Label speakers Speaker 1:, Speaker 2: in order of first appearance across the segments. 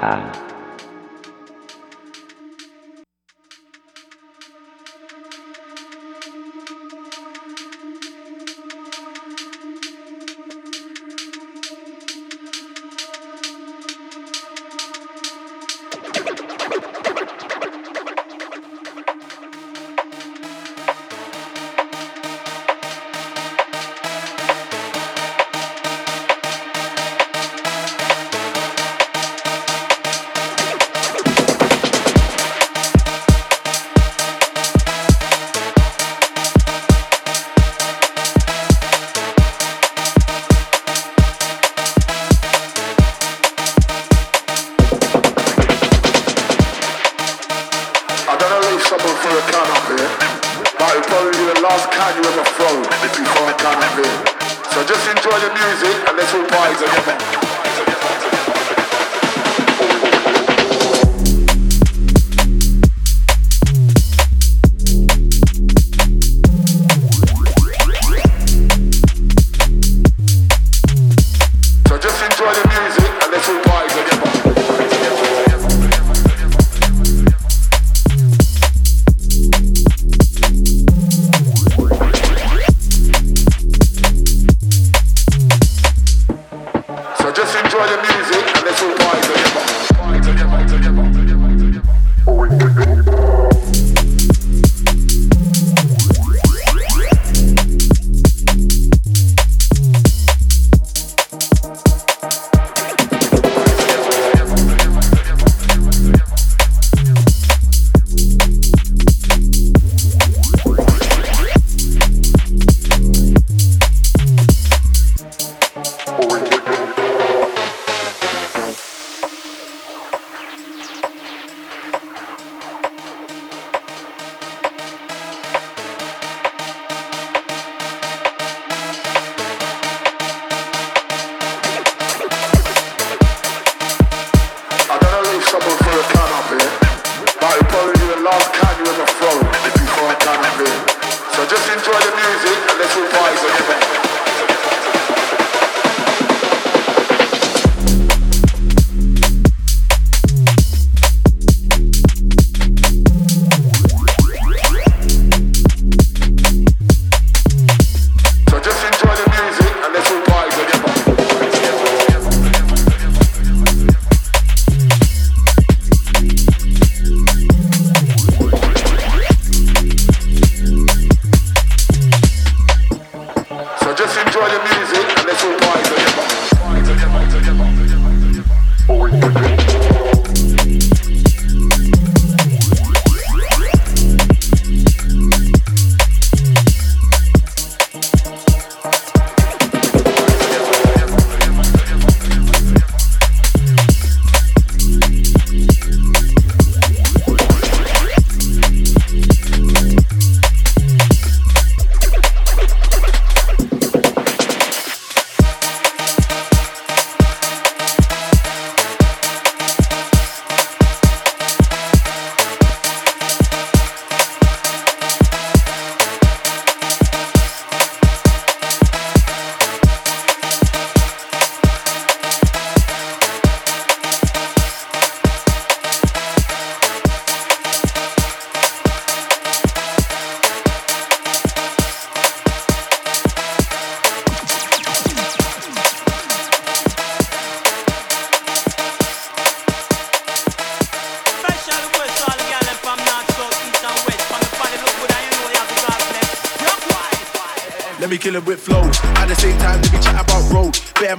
Speaker 1: Bye.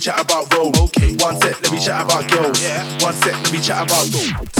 Speaker 1: chat about road. One sec, let me chat about girls. One sec, let me chat about.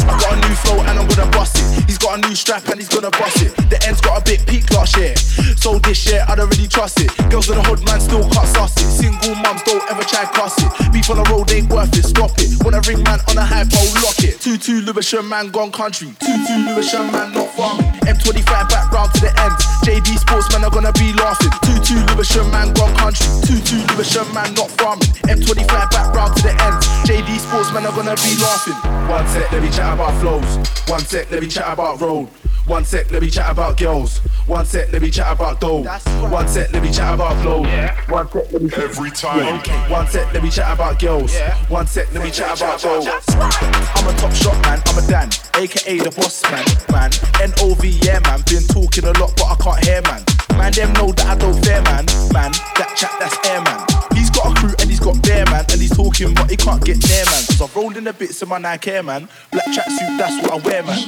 Speaker 1: I got a new flow and I'm gonna bust it. He's got a new strap and he's gonna bust it. The end's got a bit peak last year. So this year, I don't really trust it. Girls in the hood, man, still can't suss it. Single mums don't ever try cross it. Beef on the road ain't worth it, stop it. Wanna ring man on a high pole, lock it. 2-2 Lewisham man gone country. 2-2 Lewisham man not farming. M25 back round to the end. JD Sportsman are gonna be laughing. 2-2 Lewisham man gone country. 2-2 Lewisham man not farming. M25 back round to the end. JD Sportsman are gonna be laughing. One sec, let me chat about flows. One sec, let me chat about road. One sec, let me chat about girls. One sec, let me chat about dough. One sec, let me chat about flow. One sec, let me chat
Speaker 2: Every time.
Speaker 1: Okay. One sec, let me chat about girls. One sec, let me chat about dough. I'm a top shot man, I'm a Dan, aka the boss man, man. N-O-V, yeah man, been talking a lot but I can't hear man. Man, them know that I don't fear man, man. That chat, that's air man. He's got a crew and he's got bear man, and he's talking but he can't get there, man. Cause I've rolled in the bits in my Nike Air man. Black tracksuit, that's what I wear man.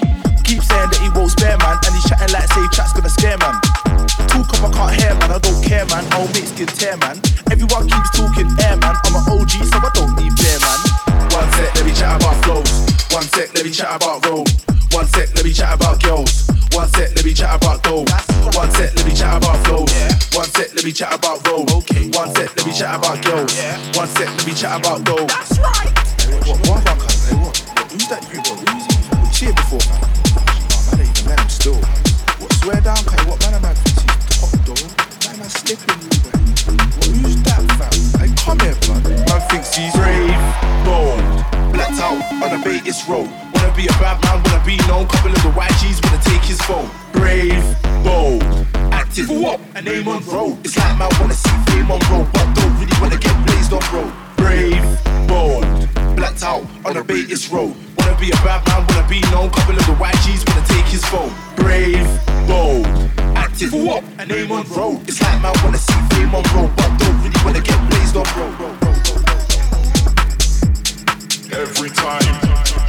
Speaker 1: Keep saying that he won't spare man, and he's chatting like say chat's gonna scare man. Talk up, I can't hear man, I don't care man. I'll make skin tear man. Everyone keeps talking air man. I'm an OG, so I don't need bear man. One sec, let me chat about flows. One sec, let me chat about road. One sec, let me chat about girls. One sec, let me chat about dough. One sec, let me chat about flows. One sec, let me chat about. Okay. One sec, let me chat about girls. One sec, let me chat about dough. That's right. Hey, what, what, what, what, hey, what, who's that you, bro? Who's he? fam? You see it before? Oh, man, ain't even met him still. What, swear down, Kai, what man am I thinks he's top, though? Man, I'm slipping you, bro. What, who's that, fam? Hey, come here, blood. Man thinks he's brave, bold, blacked out on a Batis road. Wanna be a bad man, wanna be known. Couple of the YGs wanna take his phone. Brave, bold, active, what? A name on road. It's like man wanna see fame on road, but don't really wanna get blazed on road. Brave, bold, blacked out on a Batis road. Wanna be a bad man, wanna be known. Couple of the YGs wanna take his phone. Brave, bold, active, what? A name on road. It's like man wanna see fame on road, but don't really wanna get blazed on road.
Speaker 2: Every time.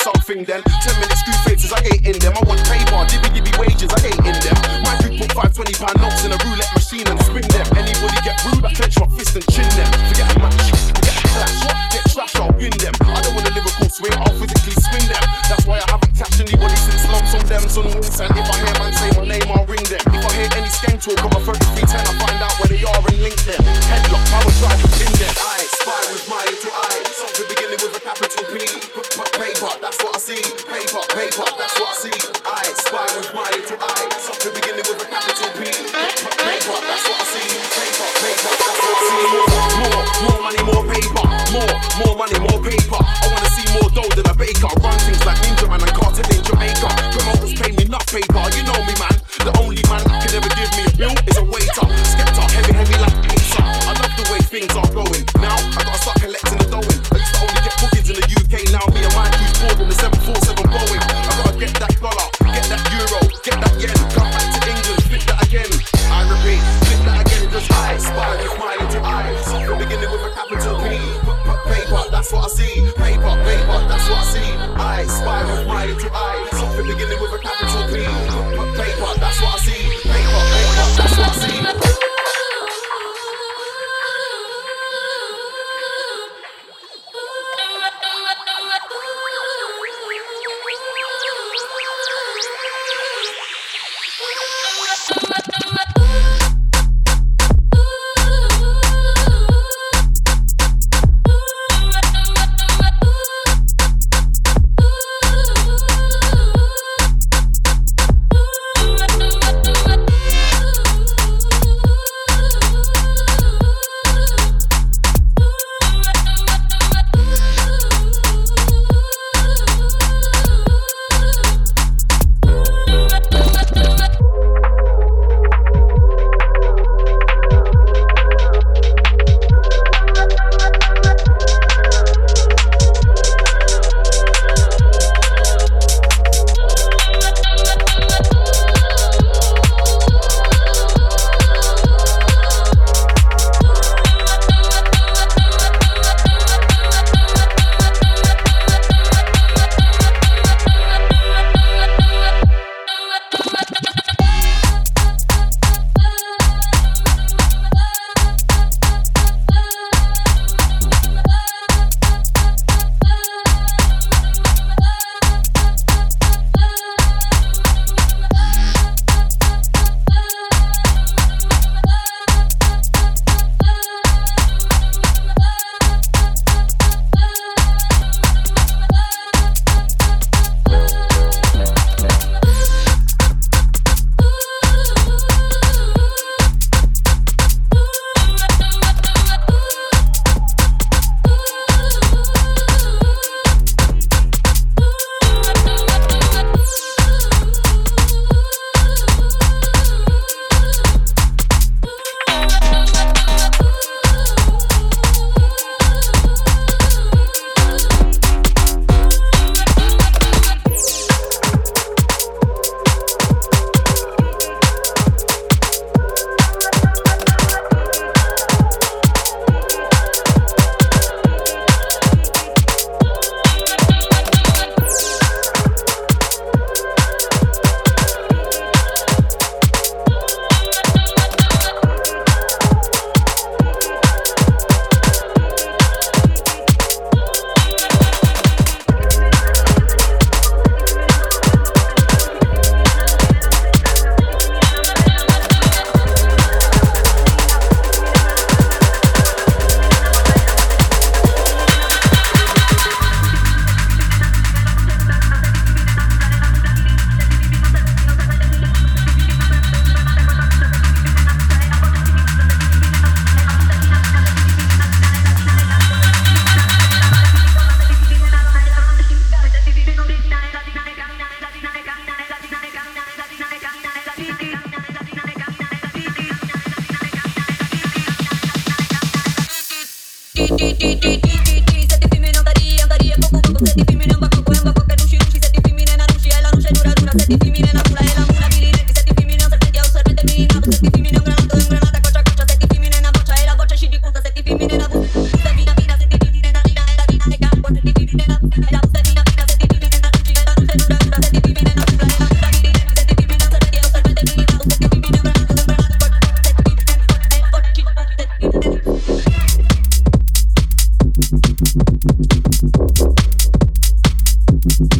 Speaker 3: something then. Ten minutes screw faces, I ain't in them. I want paper, give me wages, I ain't in them. My group put five twenty pound notes in a roulette machine and spin them. Anybody get rude, I clench my fist and chin them. Forget a match, forget a clash, get trash, I'll win them. I don't want a Liverpool swing, I'll physically swing them. That's why I haven't catched anybody since lumps on them. So no, if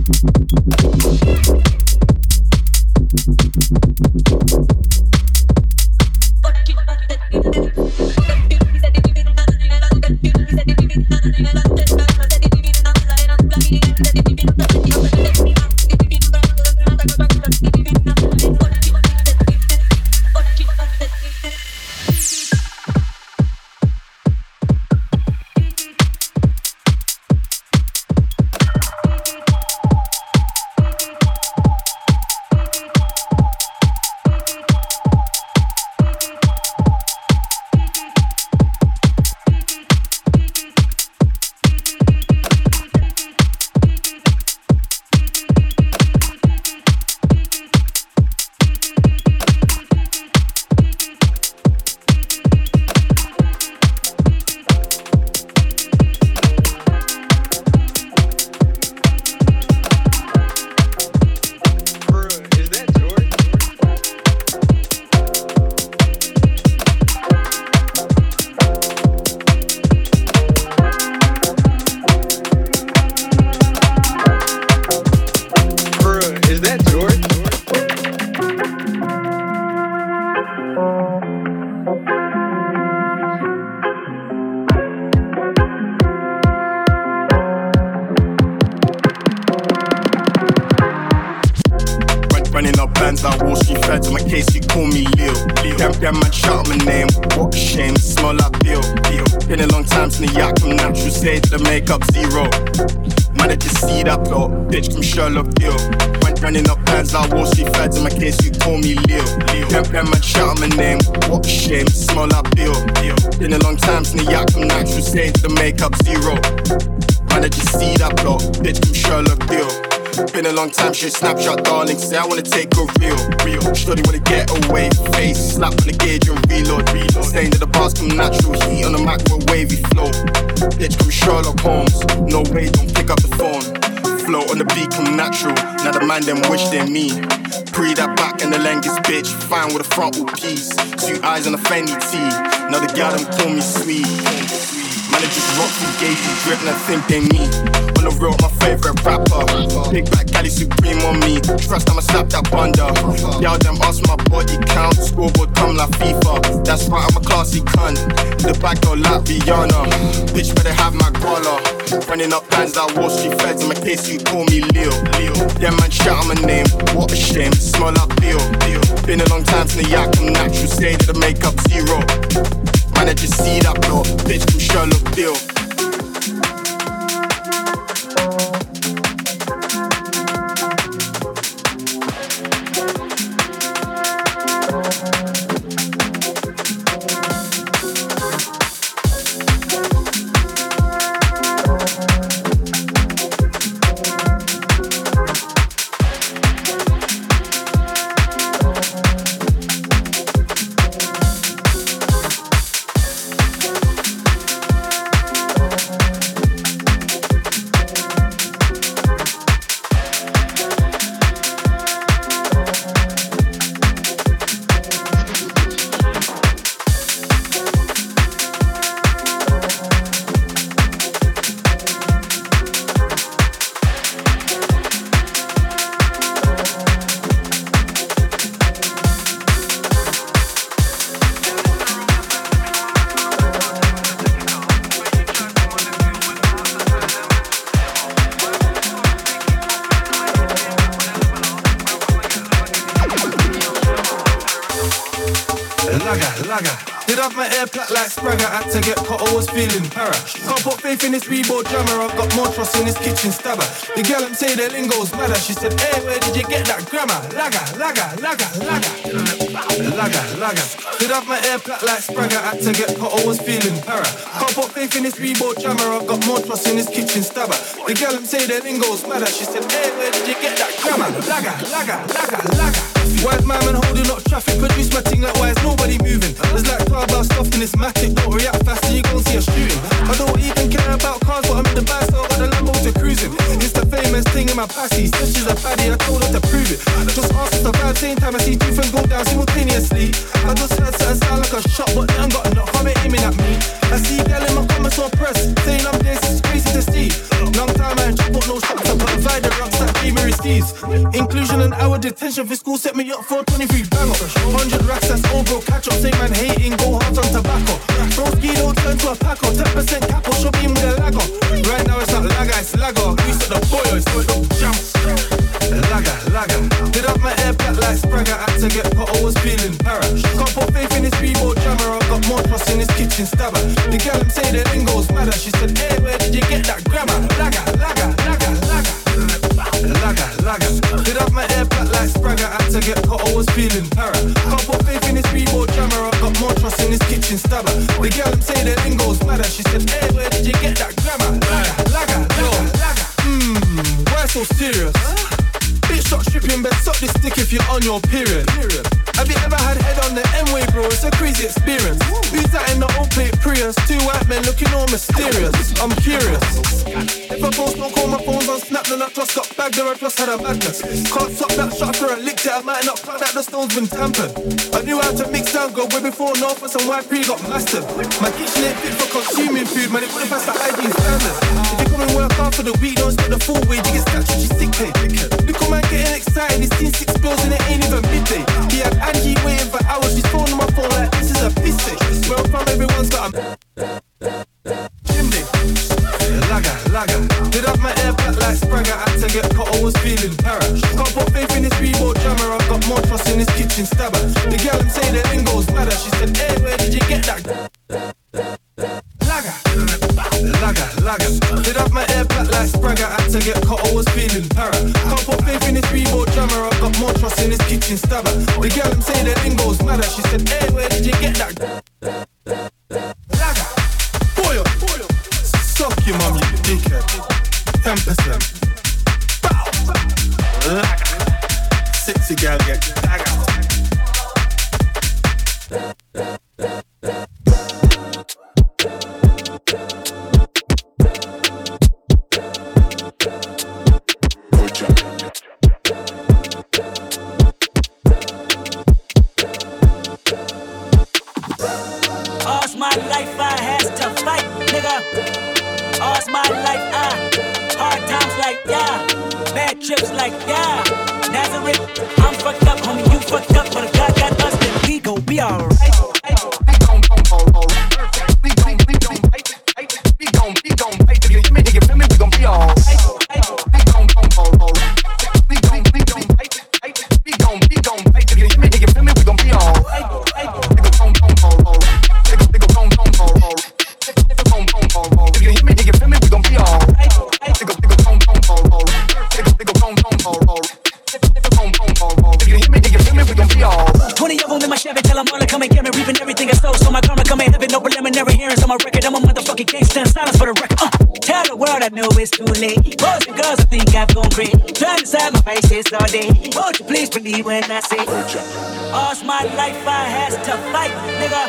Speaker 3: Thank you.
Speaker 4: Shit, snapshot, darling. Say I wanna take a real, real. Shorty wanna get away, face slap on the gauge and reload, reload. Staying to the past, come natural heat on the microwavy flow. Bitch, come Sherlock Holmes. No way, don't pick up the phone. Flow on the beat, come natural. Now the man them wish they me. Pre that back and the longest bitch. Fine with a frontal piece. Two eyes on a Fendi T. Now the gal them call me sweet. Just rock from gauge, drip, and I think they me. On the road, my favorite rapper. Big black galley supreme on me. Trust I'ma slap that bunda. Y'all them ask my body count. Scoreboard come like FIFA. That's why I'm a classy cunt. The back door like Rihanna. Bitch better have my collar. Running up bands like Wall Street feds. In my case, you call me Leo. Leo. Yeah, man, shout out my name. What a shame. Smell like Bill. Been a long time since the yak. I'm natural. Say to the makeup zero. Man, I just see that blow. Bitch, from Sherlock Bill.
Speaker 5: Did para. Can't put faith in this Reebok jammer, I've got more trust in this kitchen stabber. The girl I'm say the lingo's madder, she said, hey, where did you get that grammar? Laga, laga, laga, laga. Laga, laga. Did have my air flat like Spragga, had to get caught, I was feeling para. Can't put faith in this Reebok jammer, I've got more trust in this kitchen stabber. The girl I'm say the lingo's madder, she said, hey, where did you get that grammar? Laga, laga, laga, laga. Wise man man holding up traffic, produce my thing like why is nobody moving? There's like 12 hours stuff in this matic, don't react fast and you gon' see a shooting. I don't even care about cars, but I'm in the bike, so I got the Lambo to cruising. It's the famous thing in my passy, said she's a baddie, I told her to prove it. Just ask us the vibe, same time I see two things go down simultaneously. I just heard something sound like a shot, but then got enough comment aiming at me. I see girl in my comments on press, saying I'm this, it's crazy to see. Long time I ain't put no shots, I provide the rocks like Mary Steves. Inclusion and hour detention for school set me up for 23 bang up. 100 racks, that's all, bro. Catch up, say man hating, go hard on tobacco. Bro, ski don't turn to a pack 10% capo, show me with a lagger. Right now it's not lagger, it's lagger. We said the boy, it's not jump. Lagger, lagger. Did up my air back like Spragga, had to get I was feeling para. Can't put faith in this Reebok jammer, I got more trust in this kitchen stabber. The I'm say the lingo's was feeling para. Can't put faith in this Reebok jammer, I got more trust in this kitchen stabber. The girl I'm say the lingo's madder, she said, hey, where did you get that grammar? Lagger, lagger, lagger, lagger. Mmm, why so serious? Bitch, stop stripping, but stop this dick if you're on your period. Have you ever had head on the M-way, bro? It's a crazy experience. Who's that in the old plate Prius? Two white men looking all mysterious. I'm curious. If I post no call my phone's on snap, then I just got bagged or I just had a madness. Can't stop that shot after I licked it, I might not cut that the stone's been tampered. I knew how to mix down, go way before Norfolk and YP got mastered. My kitchen ain't fit for consuming food, man, it wouldn't pass the hygiene standards. If you come and work for the week, don't spend the full wage, you get statutory sick pay. Man getting excited, he's seen six bills and it ain't even midday. He had Angie waiting for hours, my phone like this is a piss day. From, everyone's got a chimney. Lagger, lagger. Did up my air back like Spragga, had to get caught, I was feeling para. Can't put faith in this Reebok jammer, I've got more trust in this kitchen stabber. The girl I'm say the lingo's madder, she said, hey, where did you get that? Lagger, lagger, lagger. Like Spragga, had to get caught, I was feeling para. Can't put faith in this Reebok jammer, I've got more trust in this kitchen stabber. The girl I'm say the lingo's madder, she said, hey, where did you get that? Lagger, boy, boy, suck your you dickhead. Ten percent. Bow, lagger. Sexy girl get
Speaker 6: bad like yeah. Nazareth, I'm fucked up, homie, you fucked up, but if God got us, then we gon' be alright. It's too late. Boys and girls, I think I've gone crazy. Trying to side my faces all day. Won't you please believe when I say, All's my life I has to fight, nigga.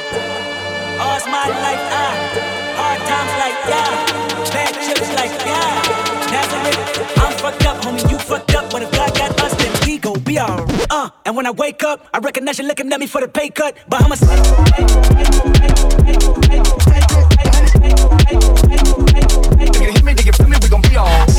Speaker 6: All's my life I hard times like yeah, bad trips like yeah. Nazareth, I'm fucked up, homie, you fucked up. But if God got us, then we gon' be alright. Uh, and when I wake up, I recognize you looking at me for the pay cut. But I'ma
Speaker 4: Alright.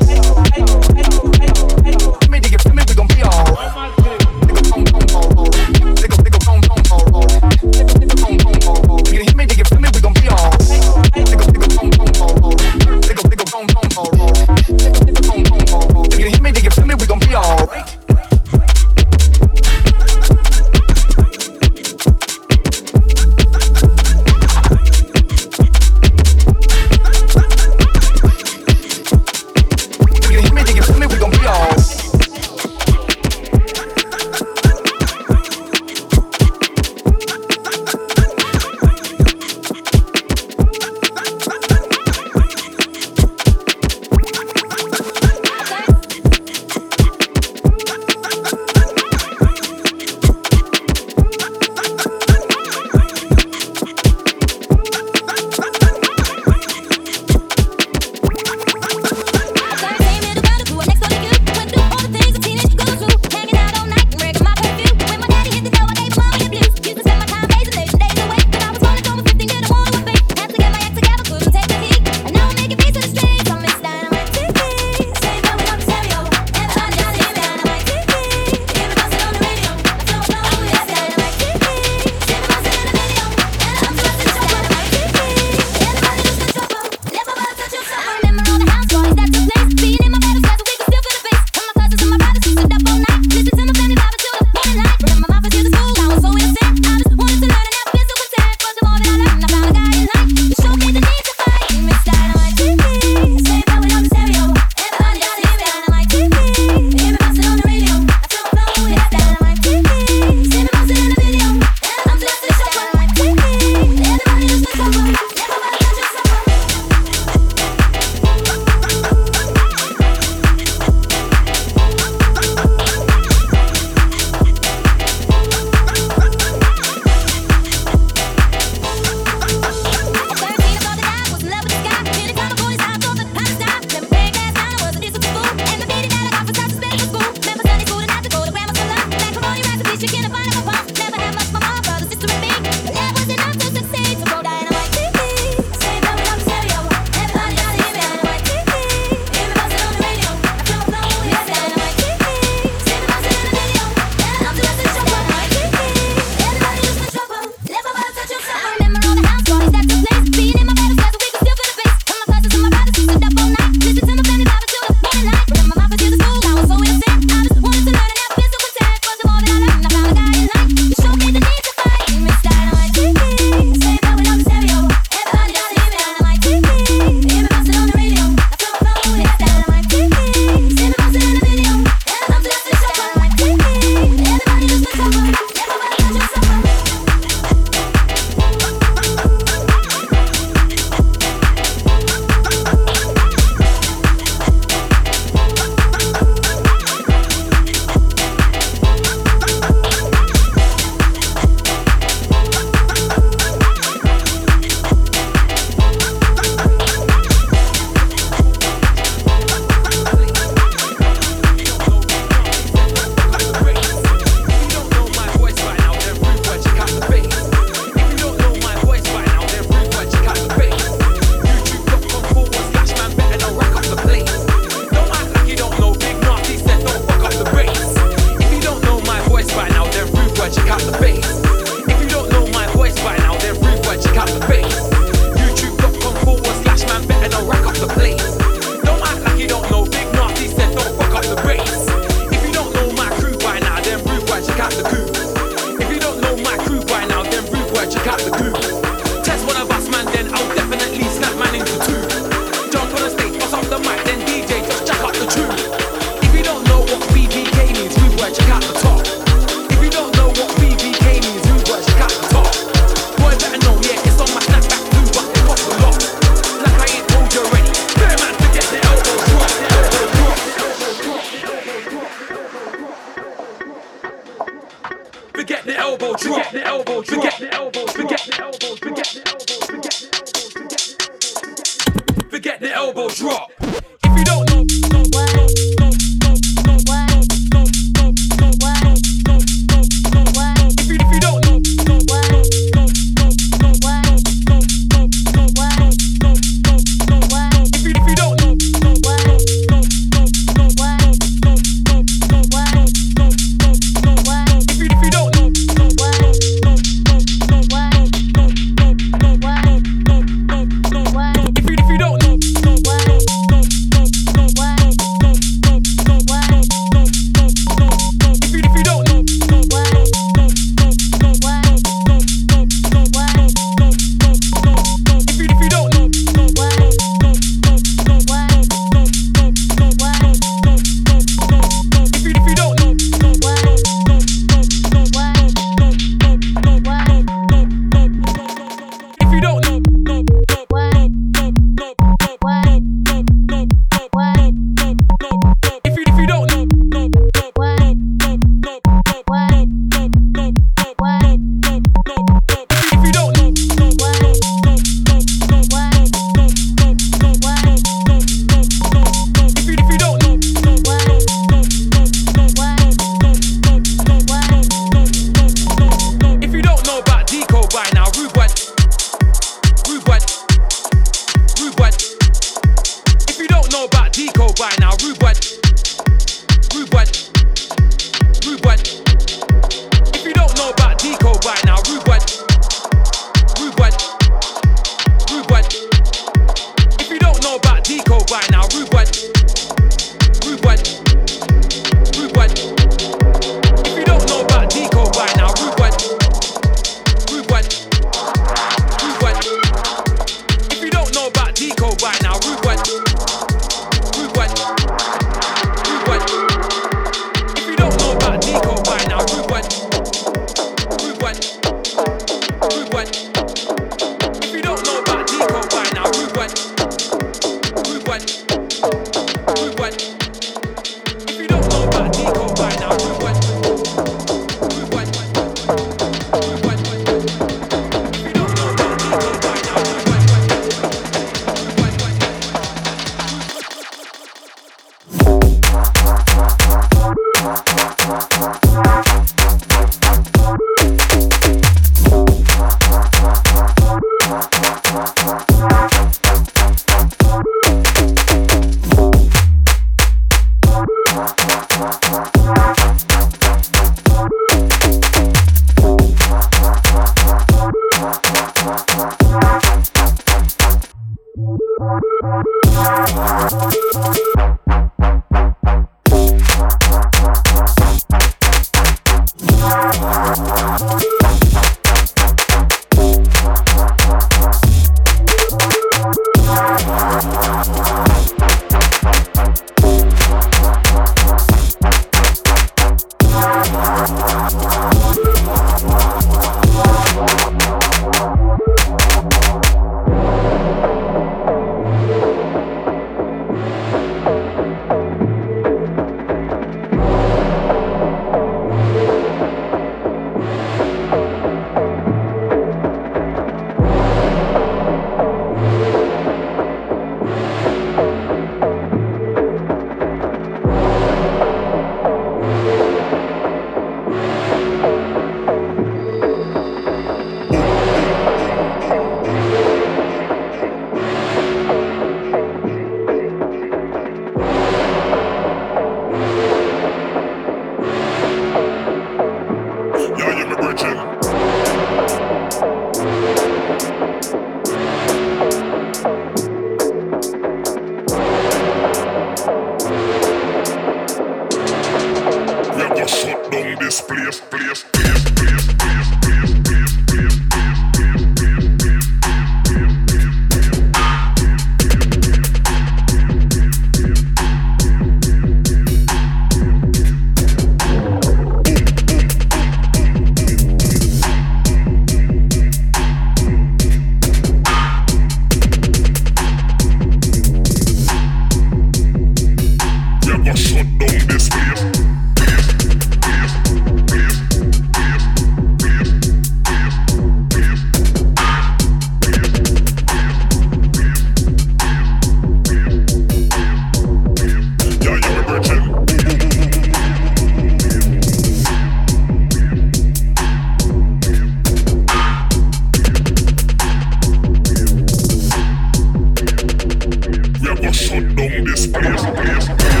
Speaker 7: yes, yes, yes.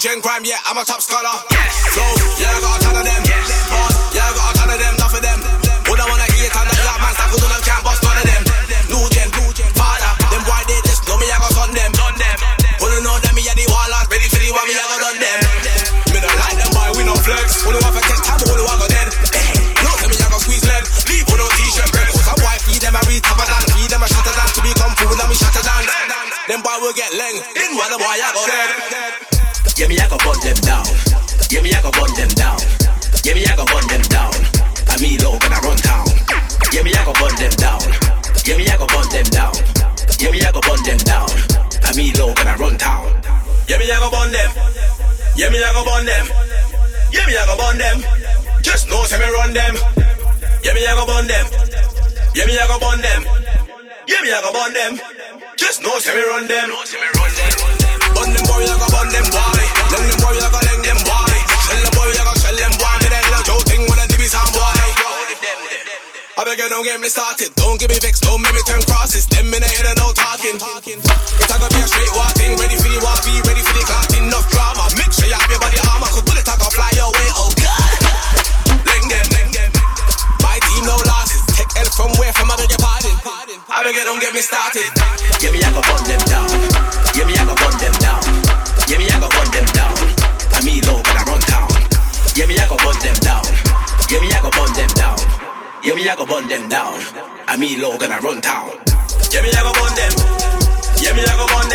Speaker 7: Gen crime, yeah, I'm a top scholar. Yes. Flow, yeah, I got a ton of them. them. Just know,
Speaker 8: say me run them. Yeah, me I
Speaker 9: go burn
Speaker 10: them. Yeah, me I go burn them. Yeah, me I go burn them. Just know, say me run them. Burn them boy, I go burn them boy. Leng them boy, I go leng them boy. Sell them boy, I go sell them boy. Me that little Joe thing wanna give me some boy. I beg you, don't get me started. Don't get me vexed.
Speaker 5: don't make me turn crosses. Them in the head I know. me started. Yeah, me I go bun them down. Yeah, me I go bun them down. Yeah, me I go bun them down. I me low when I run town. Yeah, me I go bun them down. Yeah, me I go bun them down. Yeah, me I go bun them down. I me low when I run town. Yeah, me I go bun them. Yeah, me I go bun.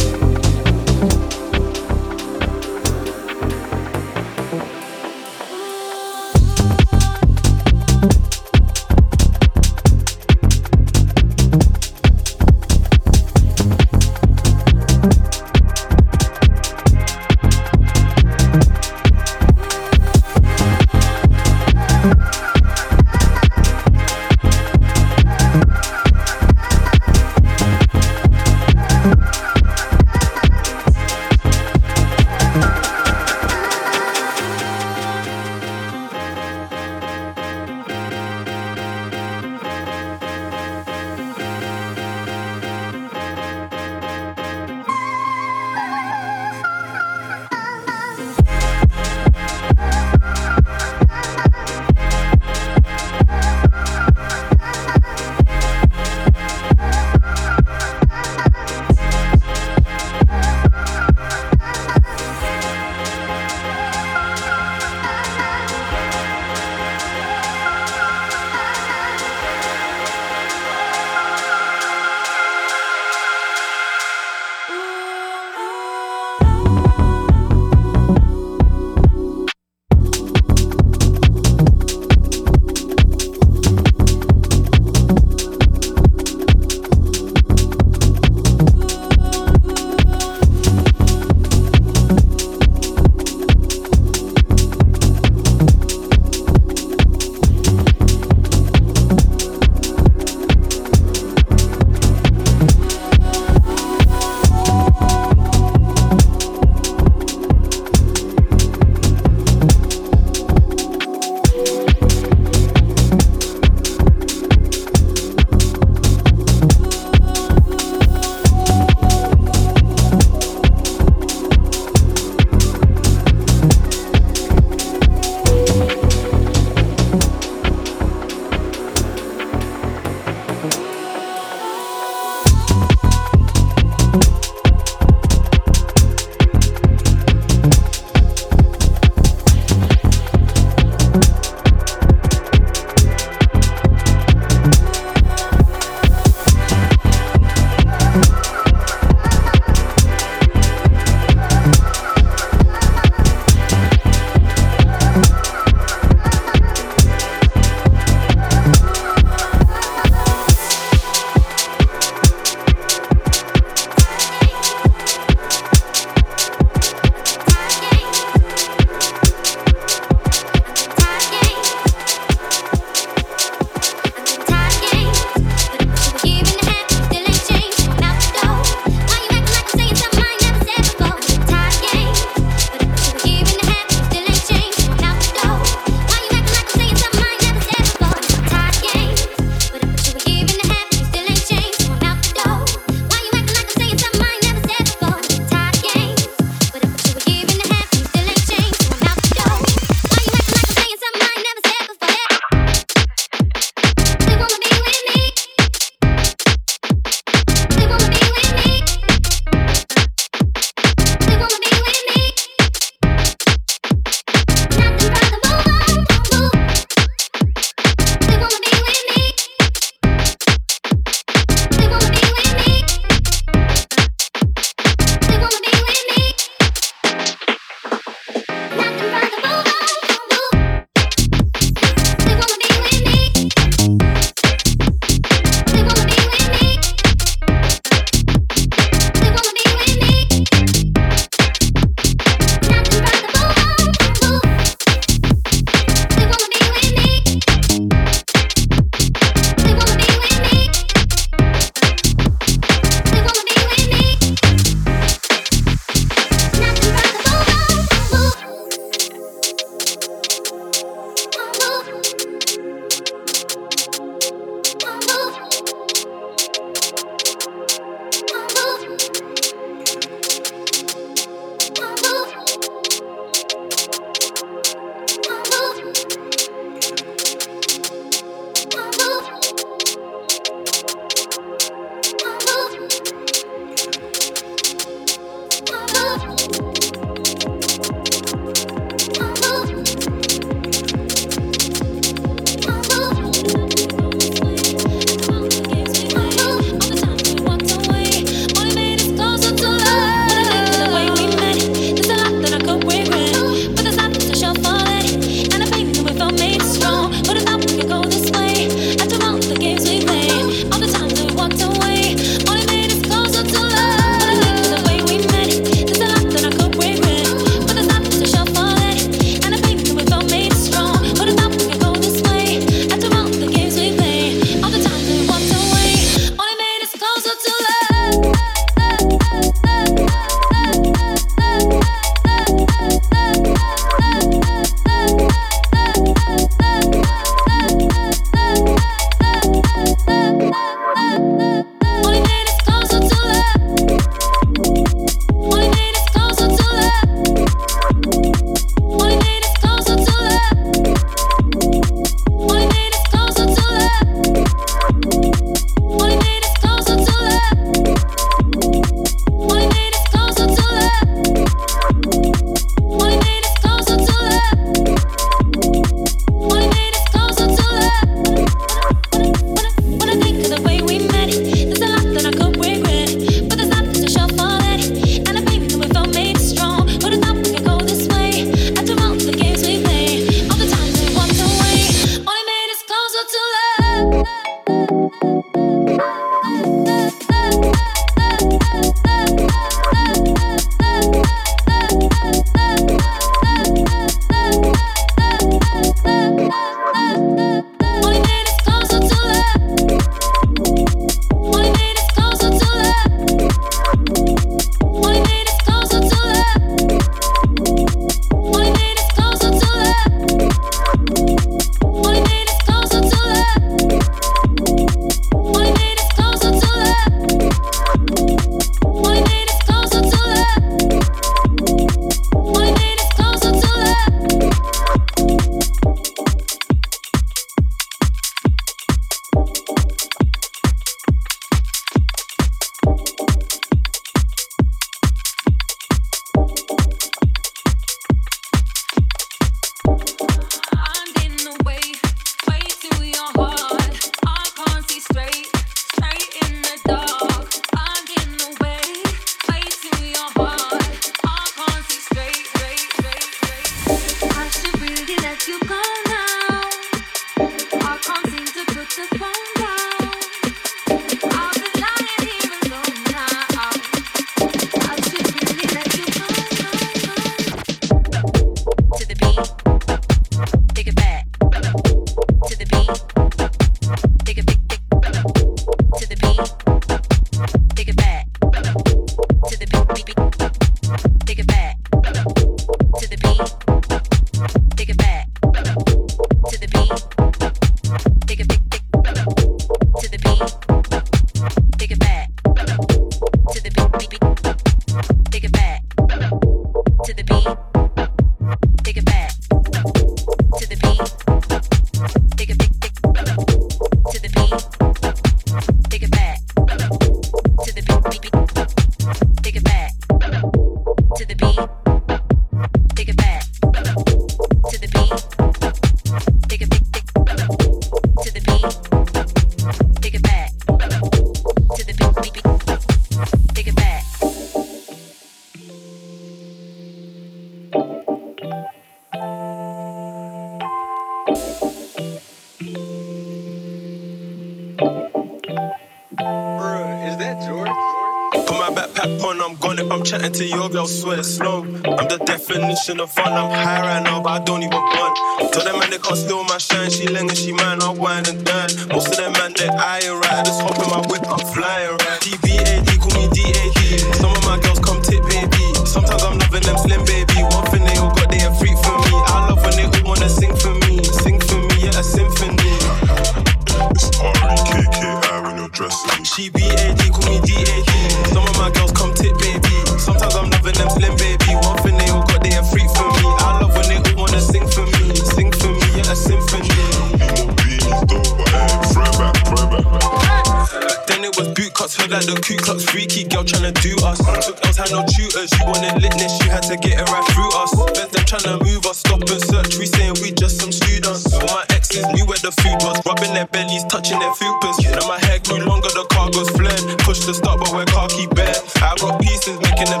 Speaker 5: move us, stop and search. We saying we just some students. All my exes knew where the food was, rubbing their bellies, touching their fupas. Now my hair grew longer, the cargo's flared. Push the stop, but we're khaki bare. I got pieces making them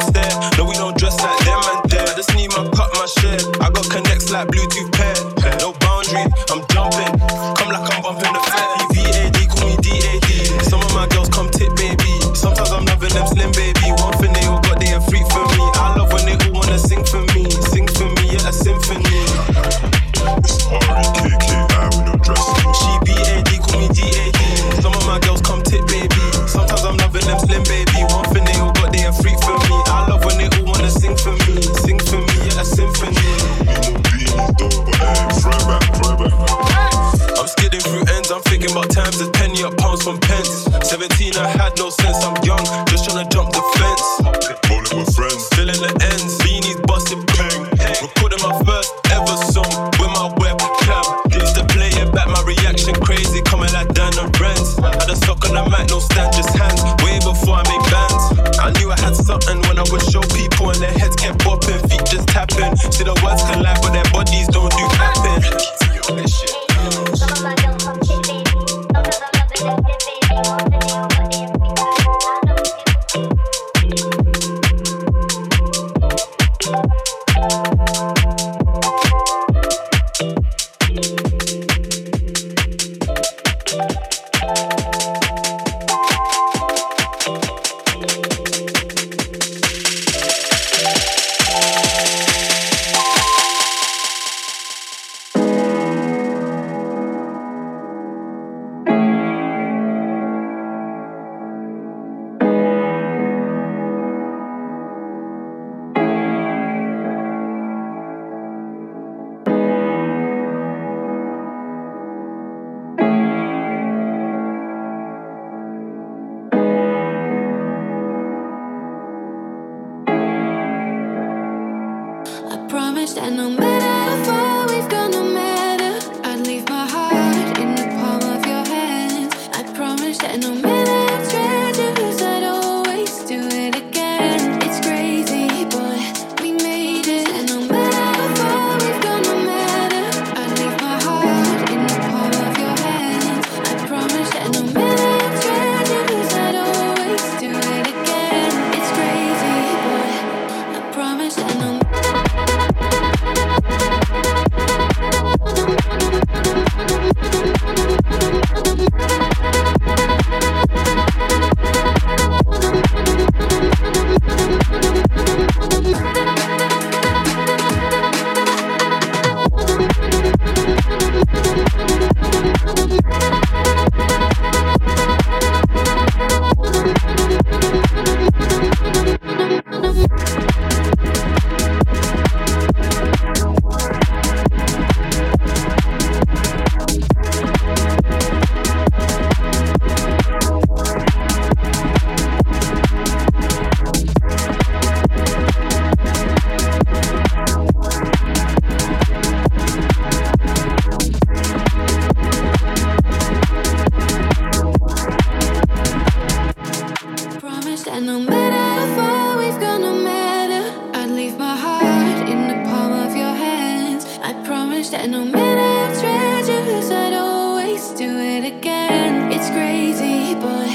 Speaker 11: wish
Speaker 12: that no matter how tragic it is, I'd always do it again. It's crazy, but.